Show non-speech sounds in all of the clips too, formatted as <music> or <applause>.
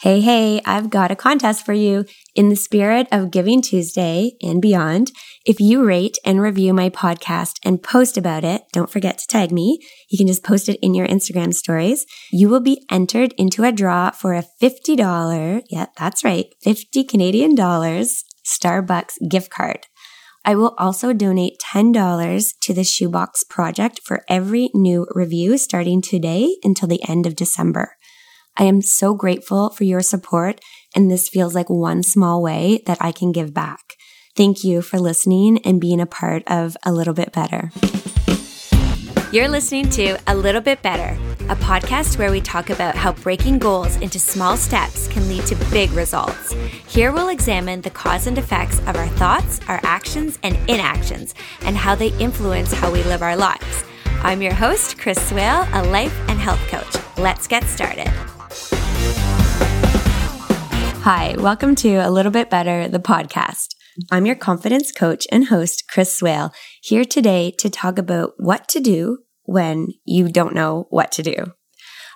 Hey, hey, I've got a contest for you. In the spirit of Giving Tuesday and beyond, if you rate and review my podcast and post about it, don't forget to tag me. You can just post it in your Instagram stories. You will be entered into a draw for a $50, yeah, that's right, 50 Canadian dollars Starbucks gift card. I will also donate $10 to the Shoebox Project for every new review starting today until the end of December. I am so grateful for your support, and this feels like one small way that I can give back. Thank you for listening and being a part of A Little Bit Better. You're listening to A Little Bit Better, a podcast where we talk about how breaking goals into small steps can lead to big results. Here we'll examine the cause and effects of our thoughts, our actions, and inactions, and how they influence how we live our lives. I'm your host, Chris Swail, a life and health coach. Let's get started. Hi, welcome to A Little Bit Better, the podcast. I'm your confidence coach and host, Chris Swail, here today to talk about what to do when you don't know what to do.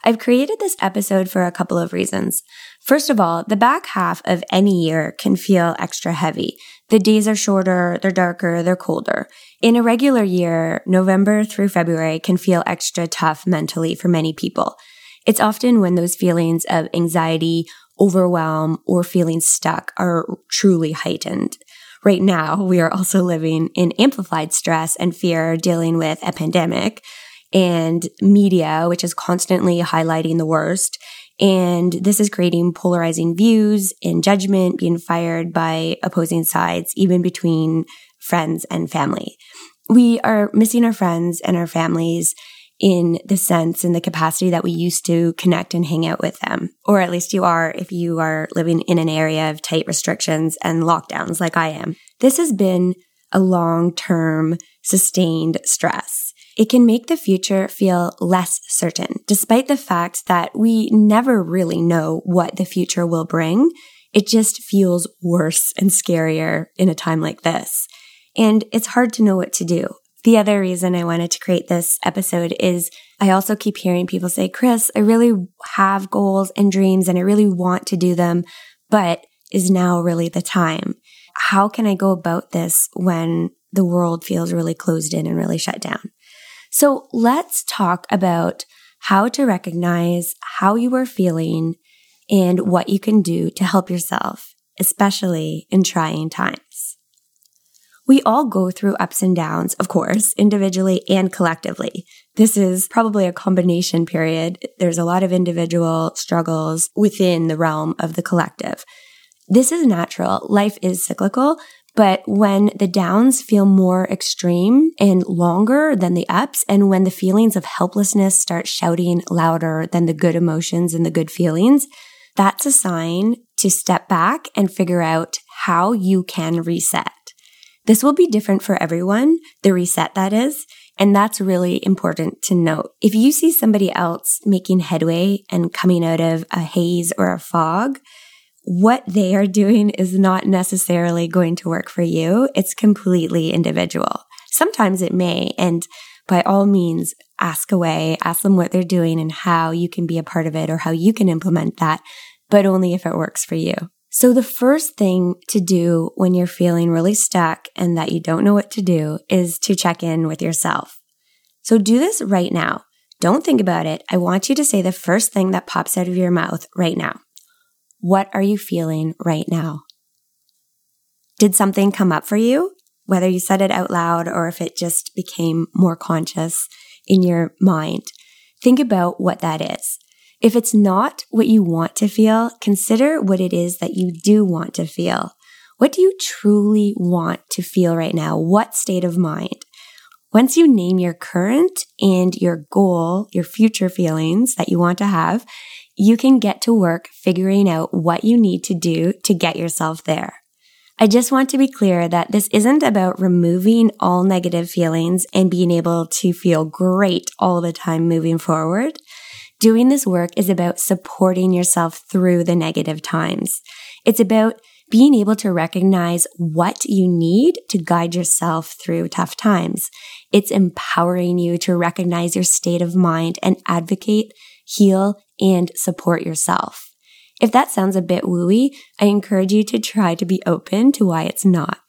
I've created this episode for a couple of reasons. First of all, the back half of any year can feel extra heavy. The days are shorter, they're darker, they're colder. In a regular year, November through February can feel extra tough mentally for many people. It's often when those feelings of anxiety overwhelm, or feeling stuck are truly heightened. Right now, we are also living in amplified stress and fear dealing with a pandemic and media, which is constantly highlighting the worst. And this is creating polarizing views and judgment being fired by opposing sides, even between friends and family. We are missing our friends and our families in the sense and the capacity that we used to connect and hang out with them. Or at least you are if you are living in an area of tight restrictions and lockdowns like I am. This has been a long term, sustained stress. It can make the future feel less certain, despite the fact that we never really know what the future will bring. It just feels worse and scarier in a time like this. And it's hard to know what to do. The other reason I wanted to create this episode is I also keep hearing people say, Chris, I really have goals and dreams and I really want to do them, but is now really the time? How can I go about this when the world feels really closed in and really shut down? So let's talk about how to recognize how you are feeling and what you can do to help yourself, especially in trying times. We all go through ups and downs, of course, individually and collectively. This is probably a combination period. There's a lot of individual struggles within the realm of the collective. This is natural. Life is cyclical, but when the downs feel more extreme and longer than the ups, and when the feelings of helplessness start shouting louder than the good emotions and the good feelings, that's a sign to step back and figure out how you can reset. This will be different for everyone, the reset that is. And that's really important to note. If you see somebody else making headway and coming out of a haze or a fog, what they are doing is not necessarily going to work for you. It's completely individual. Sometimes it may. And by all means, ask away, ask them what they're doing and how you can be a part of it or how you can implement that, but only if it works for you. So the first thing to do when you're feeling really stuck and that you don't know what to do is to check in with yourself. So do this right now. Don't think about it. I want you to say the first thing that pops out of your mouth right now. What are you feeling right now? Did something come up for you? Whether you said it out loud or if it just became more conscious in your mind. Think about what that is. If it's not what you want to feel, consider what it is that you do want to feel. What do you truly want to feel right now? What state of mind? Once you name your current and your goal, your future feelings that you want to have, you can get to work figuring out what you need to do to get yourself there. I just want to be clear that this isn't about removing all negative feelings and being able to feel great all the time moving forward. Doing this work is about supporting yourself through the negative times. It's about being able to recognize what you need to guide yourself through tough times. It's empowering you to recognize your state of mind and advocate, heal, and support yourself. If that sounds a bit wooey, I encourage you to try to be open to why it's not.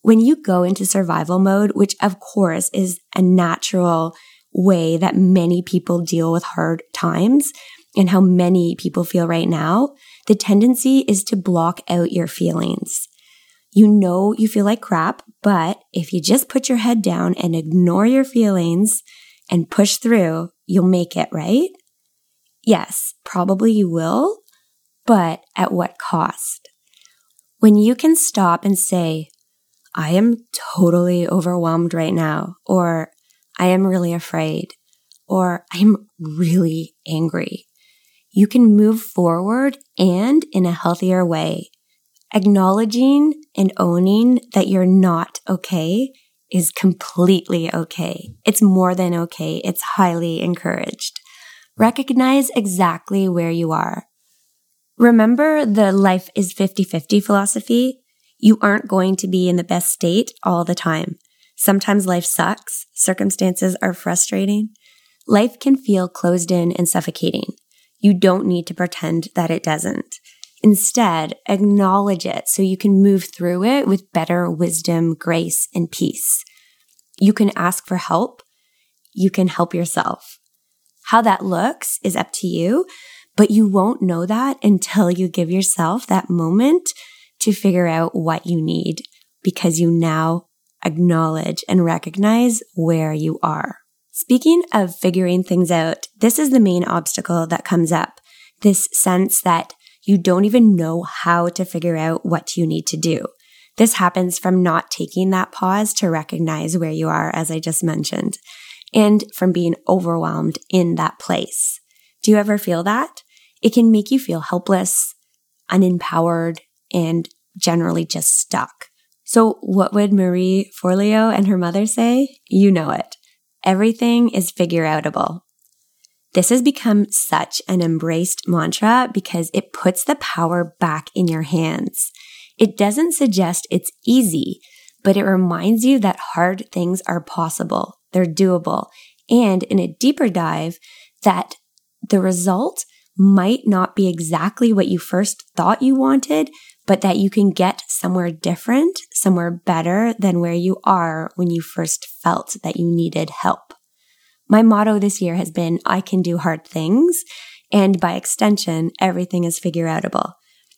When you go into survival mode, which of course is a natural way that many people deal with hard times and how many people feel right now, the tendency is to block out your feelings. You know you feel like crap, but if you just put your head down and ignore your feelings and push through, you'll make it, right? Yes, probably you will, but at what cost? When you can stop and say, I am totally overwhelmed right now, or I am really afraid, or I'm really angry, you can move forward and in a healthier way. Acknowledging and owning that you're not okay is completely okay. It's more than okay. It's highly encouraged. Recognize exactly where you are. Remember the life is 50 50 philosophy? You aren't going to be in the best state all the time. Sometimes life sucks. Circumstances are frustrating. Life can feel closed in and suffocating. You don't need to pretend that it doesn't. Instead, acknowledge it so you can move through it with better wisdom, grace, and peace. You can ask for help. You can help yourself. How that looks is up to you, but you won't know that until you give yourself that moment to figure out what you need because you now acknowledge and recognize where you are. Speaking of figuring things out, this is the main obstacle that comes up. This sense that you don't even know how to figure out what you need to do. This happens from not taking that pause to recognize where you are, as I just mentioned, and from being overwhelmed in that place. Do you ever feel that? It can make you feel helpless, unempowered, and generally just stuck. So, what would Marie Forleo and her mother say? You know it. Everything is figure outable. This has become such an embraced mantra because it puts the power back in your hands. It doesn't suggest it's easy, but it reminds you that hard things are possible, they're doable, and in a deeper dive, that the result might not be exactly what you first thought you wanted, but that you can get somewhere different, somewhere better than where you are when you first felt that you needed help. My motto this year has been I can do hard things, and by extension, everything is figure outable.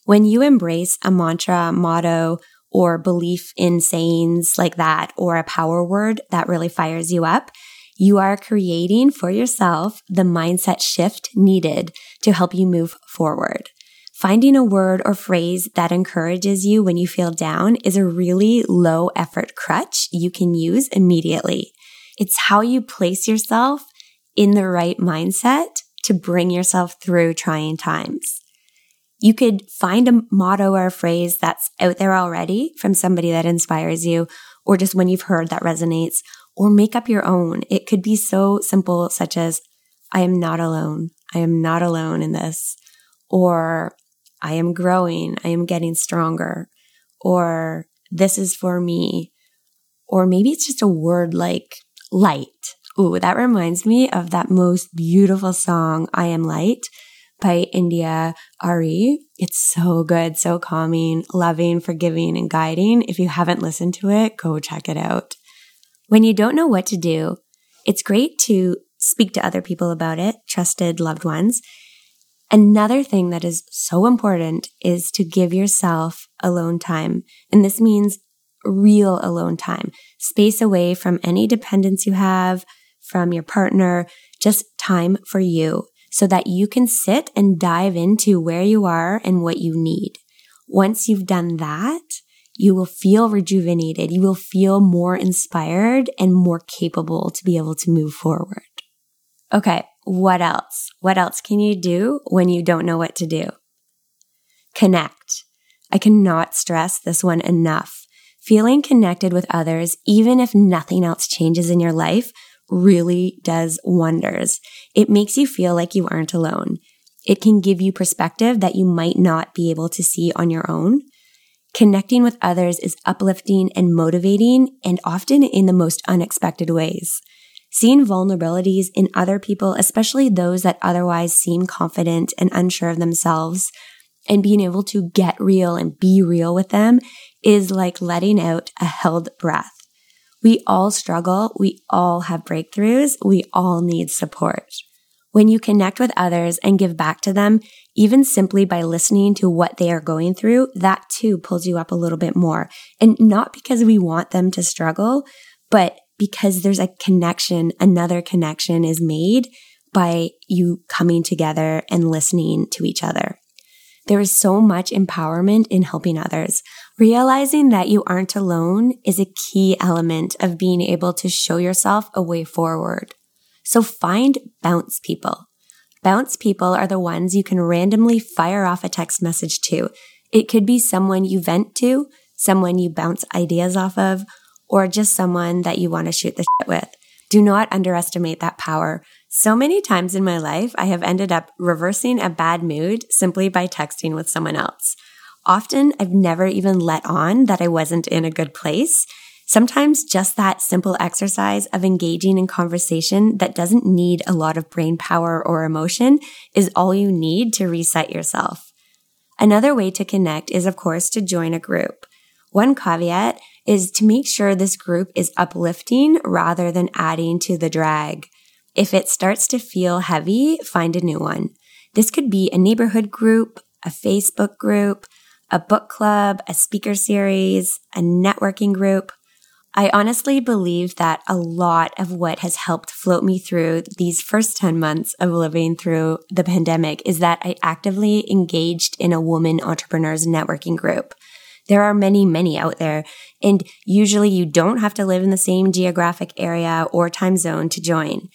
When you embrace a mantra, motto, or belief in sayings like that, or a power word that really fires you up, you are creating for yourself the mindset shift needed to help you move forward. Finding a word or phrase that encourages you when you feel down is a really low effort crutch you can use immediately. It's how you place yourself in the right mindset to bring yourself through trying times. You could find a motto or a phrase that's out there already from somebody that inspires you, or just when you've heard that resonates, or make up your own. It could be so simple, such as, I am not alone. I am not alone in this. Or, I am growing. I am getting stronger. Or, this is for me. Or maybe it's just a word like light. Ooh, that reminds me of that most beautiful song, I Am Light by India.Arie. It's so good, so calming, loving, forgiving, and guiding. If you haven't listened to it, go check it out. When you don't know what to do, it's great to speak to other people about it, trusted loved ones. Another thing that is so important is to give yourself alone time. And this means real alone time, space away from any dependence you have from your partner, just time for you so that you can sit and dive into where you are and what you need. Once you've done that, you will feel rejuvenated. You will feel more inspired and more capable to be able to move forward. Okay. What else? What else can you do when you don't know what to do? Connect. I cannot stress this one enough. Feeling connected with others, even if nothing else changes in your life, really does wonders. It makes you feel like you aren't alone. It can give you perspective that you might not be able to see on your own. Connecting with others is uplifting and motivating, and often in the most unexpected ways. Seeing vulnerabilities in other people, especially those that otherwise seem confident and unsure of themselves, and being able to get real and be real with them is like letting out a held breath. We all struggle. We all have breakthroughs. We all need support. When you connect with others and give back to them, even simply by listening to what they are going through, that too pulls you up a little bit more. And not because we want them to struggle, but because there's a connection, another connection is made by you coming together and listening to each other. There is so much empowerment in helping others. Realizing that you aren't alone is a key element of being able to show yourself a way forward. So find bounce people. Bounce people are the ones you can randomly fire off a text message to. It could be someone you vent to, someone you bounce ideas off of, or just someone that you want to shoot the shit with. Do not underestimate that power. So many times in my life, I have ended up reversing a bad mood simply by texting with someone else. Often I've never even let on that I wasn't in a good place. Sometimes just that simple exercise of engaging in conversation that doesn't need a lot of brain power or emotion is all you need to reset yourself. Another way to connect is, of course, to join a group. One caveat is to make sure this group is uplifting rather than adding to the drag. If it starts to feel heavy, find a new one. This could be a neighborhood group, a Facebook group, a book club, a speaker series, a networking group. I honestly believe that a lot of what has helped float me through these first 10 months of living through the pandemic is that I actively engaged in a woman entrepreneurs networking group. There are many, many out there. And usually you don't have to live in the same geographic area or time zone to join.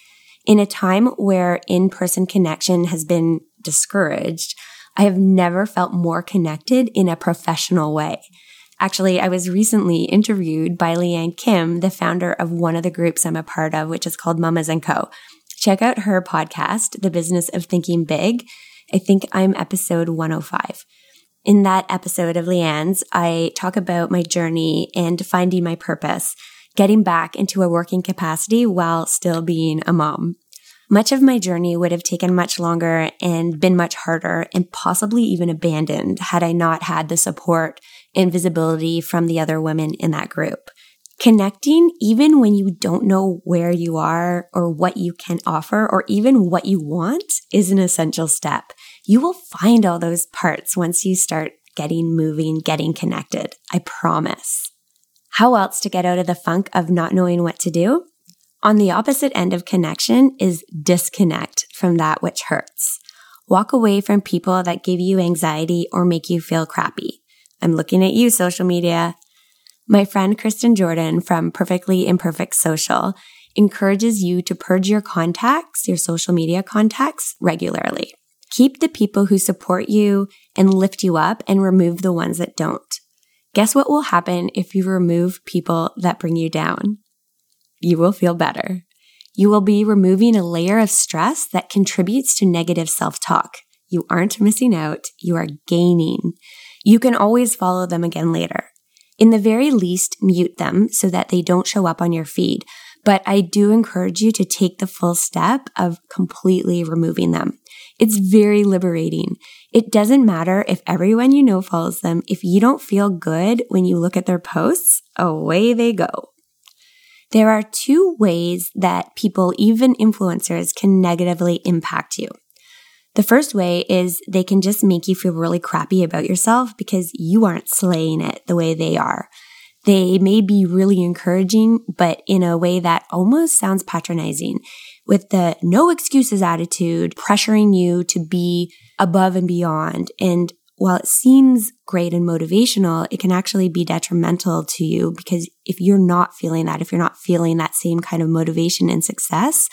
In a time where in-person connection has been discouraged, I have never felt more connected in a professional way. Actually, I was recently interviewed by Lianne Kim, the founder of one of the groups I'm a part of, which is called Mamas and Co. Check out her podcast, The Business of Thinking Big. I think I'm episode 105. In that episode of Lianne's, I talk about my journey and finding my purpose, getting back into a working capacity while still being a mom. Much of my journey would have taken much longer and been much harder and possibly even abandoned had I not had the support and visibility from the other women in that group. Connecting, even when you don't know where you are or what you can offer or even what you want, is an essential step you will find all those parts once you start getting moving, getting connected. I promise. How else to get out of the funk of not knowing what to do? On the opposite end of connection is disconnect from that which hurts. Walk away from people that give you anxiety or make you feel crappy. I'm looking at you, social media. My friend Kirsten Jordan from Perfectly Imperfect Social encourages you to purge your contacts, your social media contacts regularly. Keep the people who support you and lift you up and remove the ones that don't. Guess what will happen if you remove people that bring you down? You will feel better. You will be removing a layer of stress that contributes to negative self talk. You aren't missing out. You are gaining. You can always follow them again later. In the very least, mute them so that they don't show up on your feed. But I do encourage you to take the full step of completely removing them. It's very liberating. It doesn't matter if everyone you know follows them. If you don't feel good when you look at their posts, away they go. There are two ways that people, even influencers, can negatively impact you. The first way is they can just make you feel really crappy about yourself because you aren't slaying it the way they are. They may be really encouraging, but in a way that almost sounds patronizing with the no excuses attitude, pressuring you to be above and beyond. And while it seems great and motivational, it can actually be detrimental to you because if you're not feeling that, if you're not feeling that same kind of motivation and success,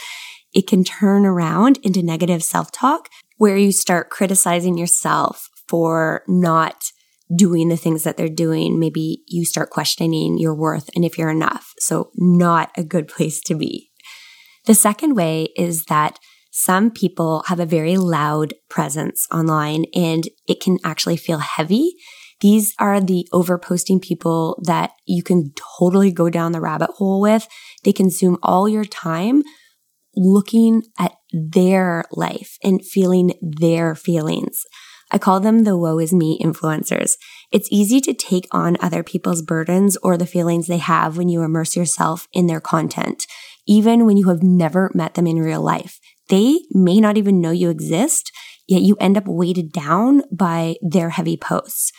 it can turn around into negative self talk where you start criticizing yourself for not doing the things that they're doing. Maybe you start questioning your worth and if you're enough. So not a good <laughs> place to be. The second way is that some people have a very loud presence online and it can actually feel heavy. These are the overposting people that you can totally go down the rabbit hole with. They consume all your time looking at their life and feeling their feelings. I call them the woe is me influencers. It's easy to take on other people's burdens or the feelings they have when you immerse yourself in their content, even when you have never met them in real life. They may not even know you exist, yet you end up weighted down by their heavy posts.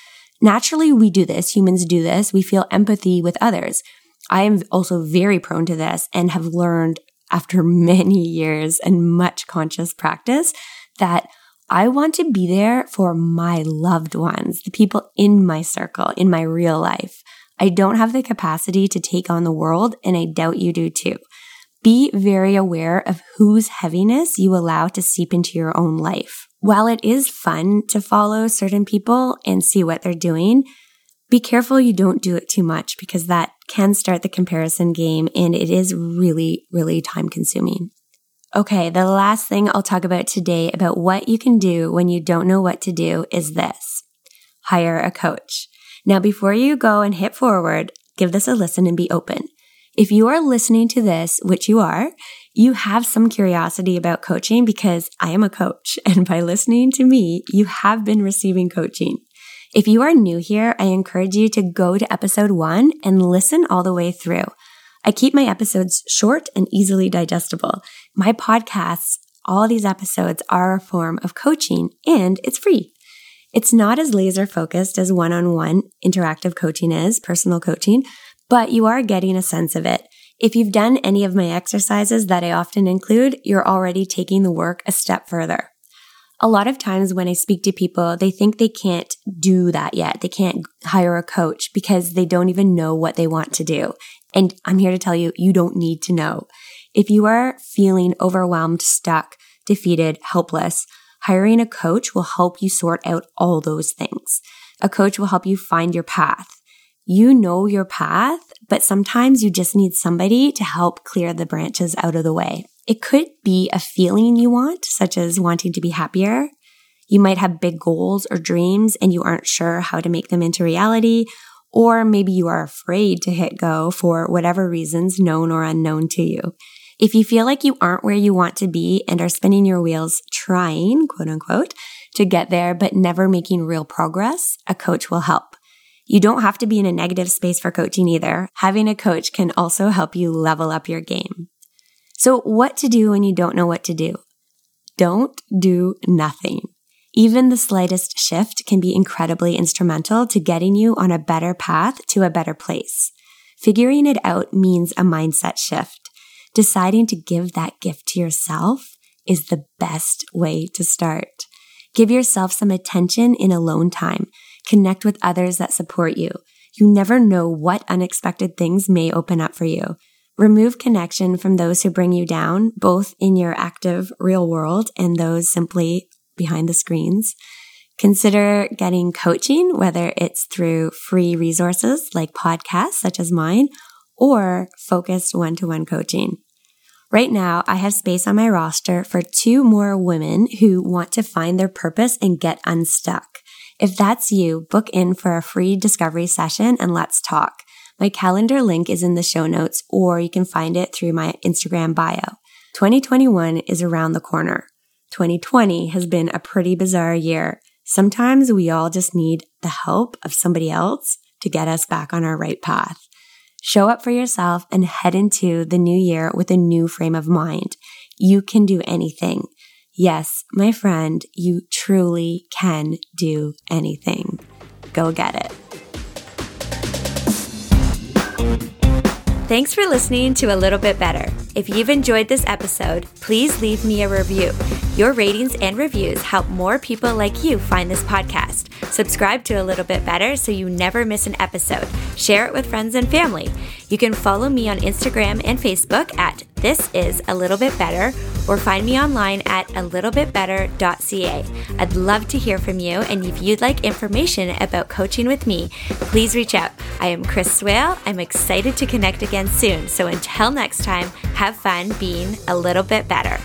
Naturally, we do this. Humans do this. We feel empathy with others. I am also very prone to this and have learned after <laughs> many years and much conscious practice that I want to be there for my loved ones, the people in my circle, in my real life. I don't have the capacity to take on the world, and I doubt you do too. Be very aware of whose heaviness you allow to seep into your own life. While it is fun to follow certain people and see what they're doing, be careful you don't do it too much because that can start the comparison game and it is really, really time consuming. Okay, the last thing I'll talk about today about what you can do when you don't know what to do is this. Hire a coach. Now, before you go and hit forward, give this a listen and be open. If you are listening to this, which you are, you have some curiosity about coaching because I am a coach. <laughs> And by listening to me, you have been receiving coaching. If you are new here, I encourage you to go to episode one and listen all the way through. I keep my episodes short and easily digestible. My podcasts, all these episodes are a form of coaching and it's free. It's not as laser focused as one on one interactive coaching is, personal coaching, but you are getting a sense of it. If you've done any of my exercises that I often include, you're already taking the work a step further. A lot of times when I speak to people, they think they can't do that yet. They can't hire a coach because they don't even know what they want to do. And I'm here to tell you, you don't need to know. If you are feeling overwhelmed, stuck, defeated, helpless, hiring a coach will help you sort out all those things. A coach will help you find your path. You know your path, but sometimes you just need somebody to help clear the branches out of the way. It could be a feeling you want, such as wanting to be happier. You might have big goals or dreams and you aren't sure how to make them into reality, or maybe you are afraid to hit go for whatever reasons, known or unknown to you. If you feel like you aren't where you want to be and are spinning your wheels trying, quote unquote, to get there, but never making real progress, a coach will help. You don't have to be in a negative space for coaching either. Having a coach can also help you level up your game. So what to do when you don't know what to do? Don't do nothing. Even the slightest shift can be incredibly instrumental to getting you on a better path to a better place. Figuring it out means a mindset shift. Deciding to give that gift to yourself is the best way to start. Give yourself some attention in alone time. Connect with others that support you. You never know what unexpected things may open up for you. Remove connection from those who bring you down, both in your active real world and those simply behind the screens. Consider getting coaching, whether it's through free resources like podcasts such as mine or focused one to one coaching. Right now, I have space on my roster for two more women who want to find their purpose and get unstuck. If that's you, book in for a free discovery session and let's talk. My calendar link is in the show notes or you can find it through my Instagram bio. 2021 is around the corner. 2020 has been a pretty bizarre year. Sometimes we all just need the help of somebody else to get us back on our right path. Show up for yourself and head into the new year with a new frame of mind. You can do anything. Yes, my friend, you truly can do anything. Go get it. Thanks for listening to A Little Bit Better. If you've enjoyed this episode, please leave me a review. Your ratings and reviews help more people like you find this podcast. Subscribe to A Little Bit Better so you never miss an episode. Share it with friends and family. You can follow me on Instagram and Facebook at This Is A Little Bit Better or find me online at a little bit better.ca. I'd love to hear from you, and if you'd like information about coaching with me, please reach out. I am Chris Swail. I'm excited to connect again soon. So until next time, have fun being a little bit better.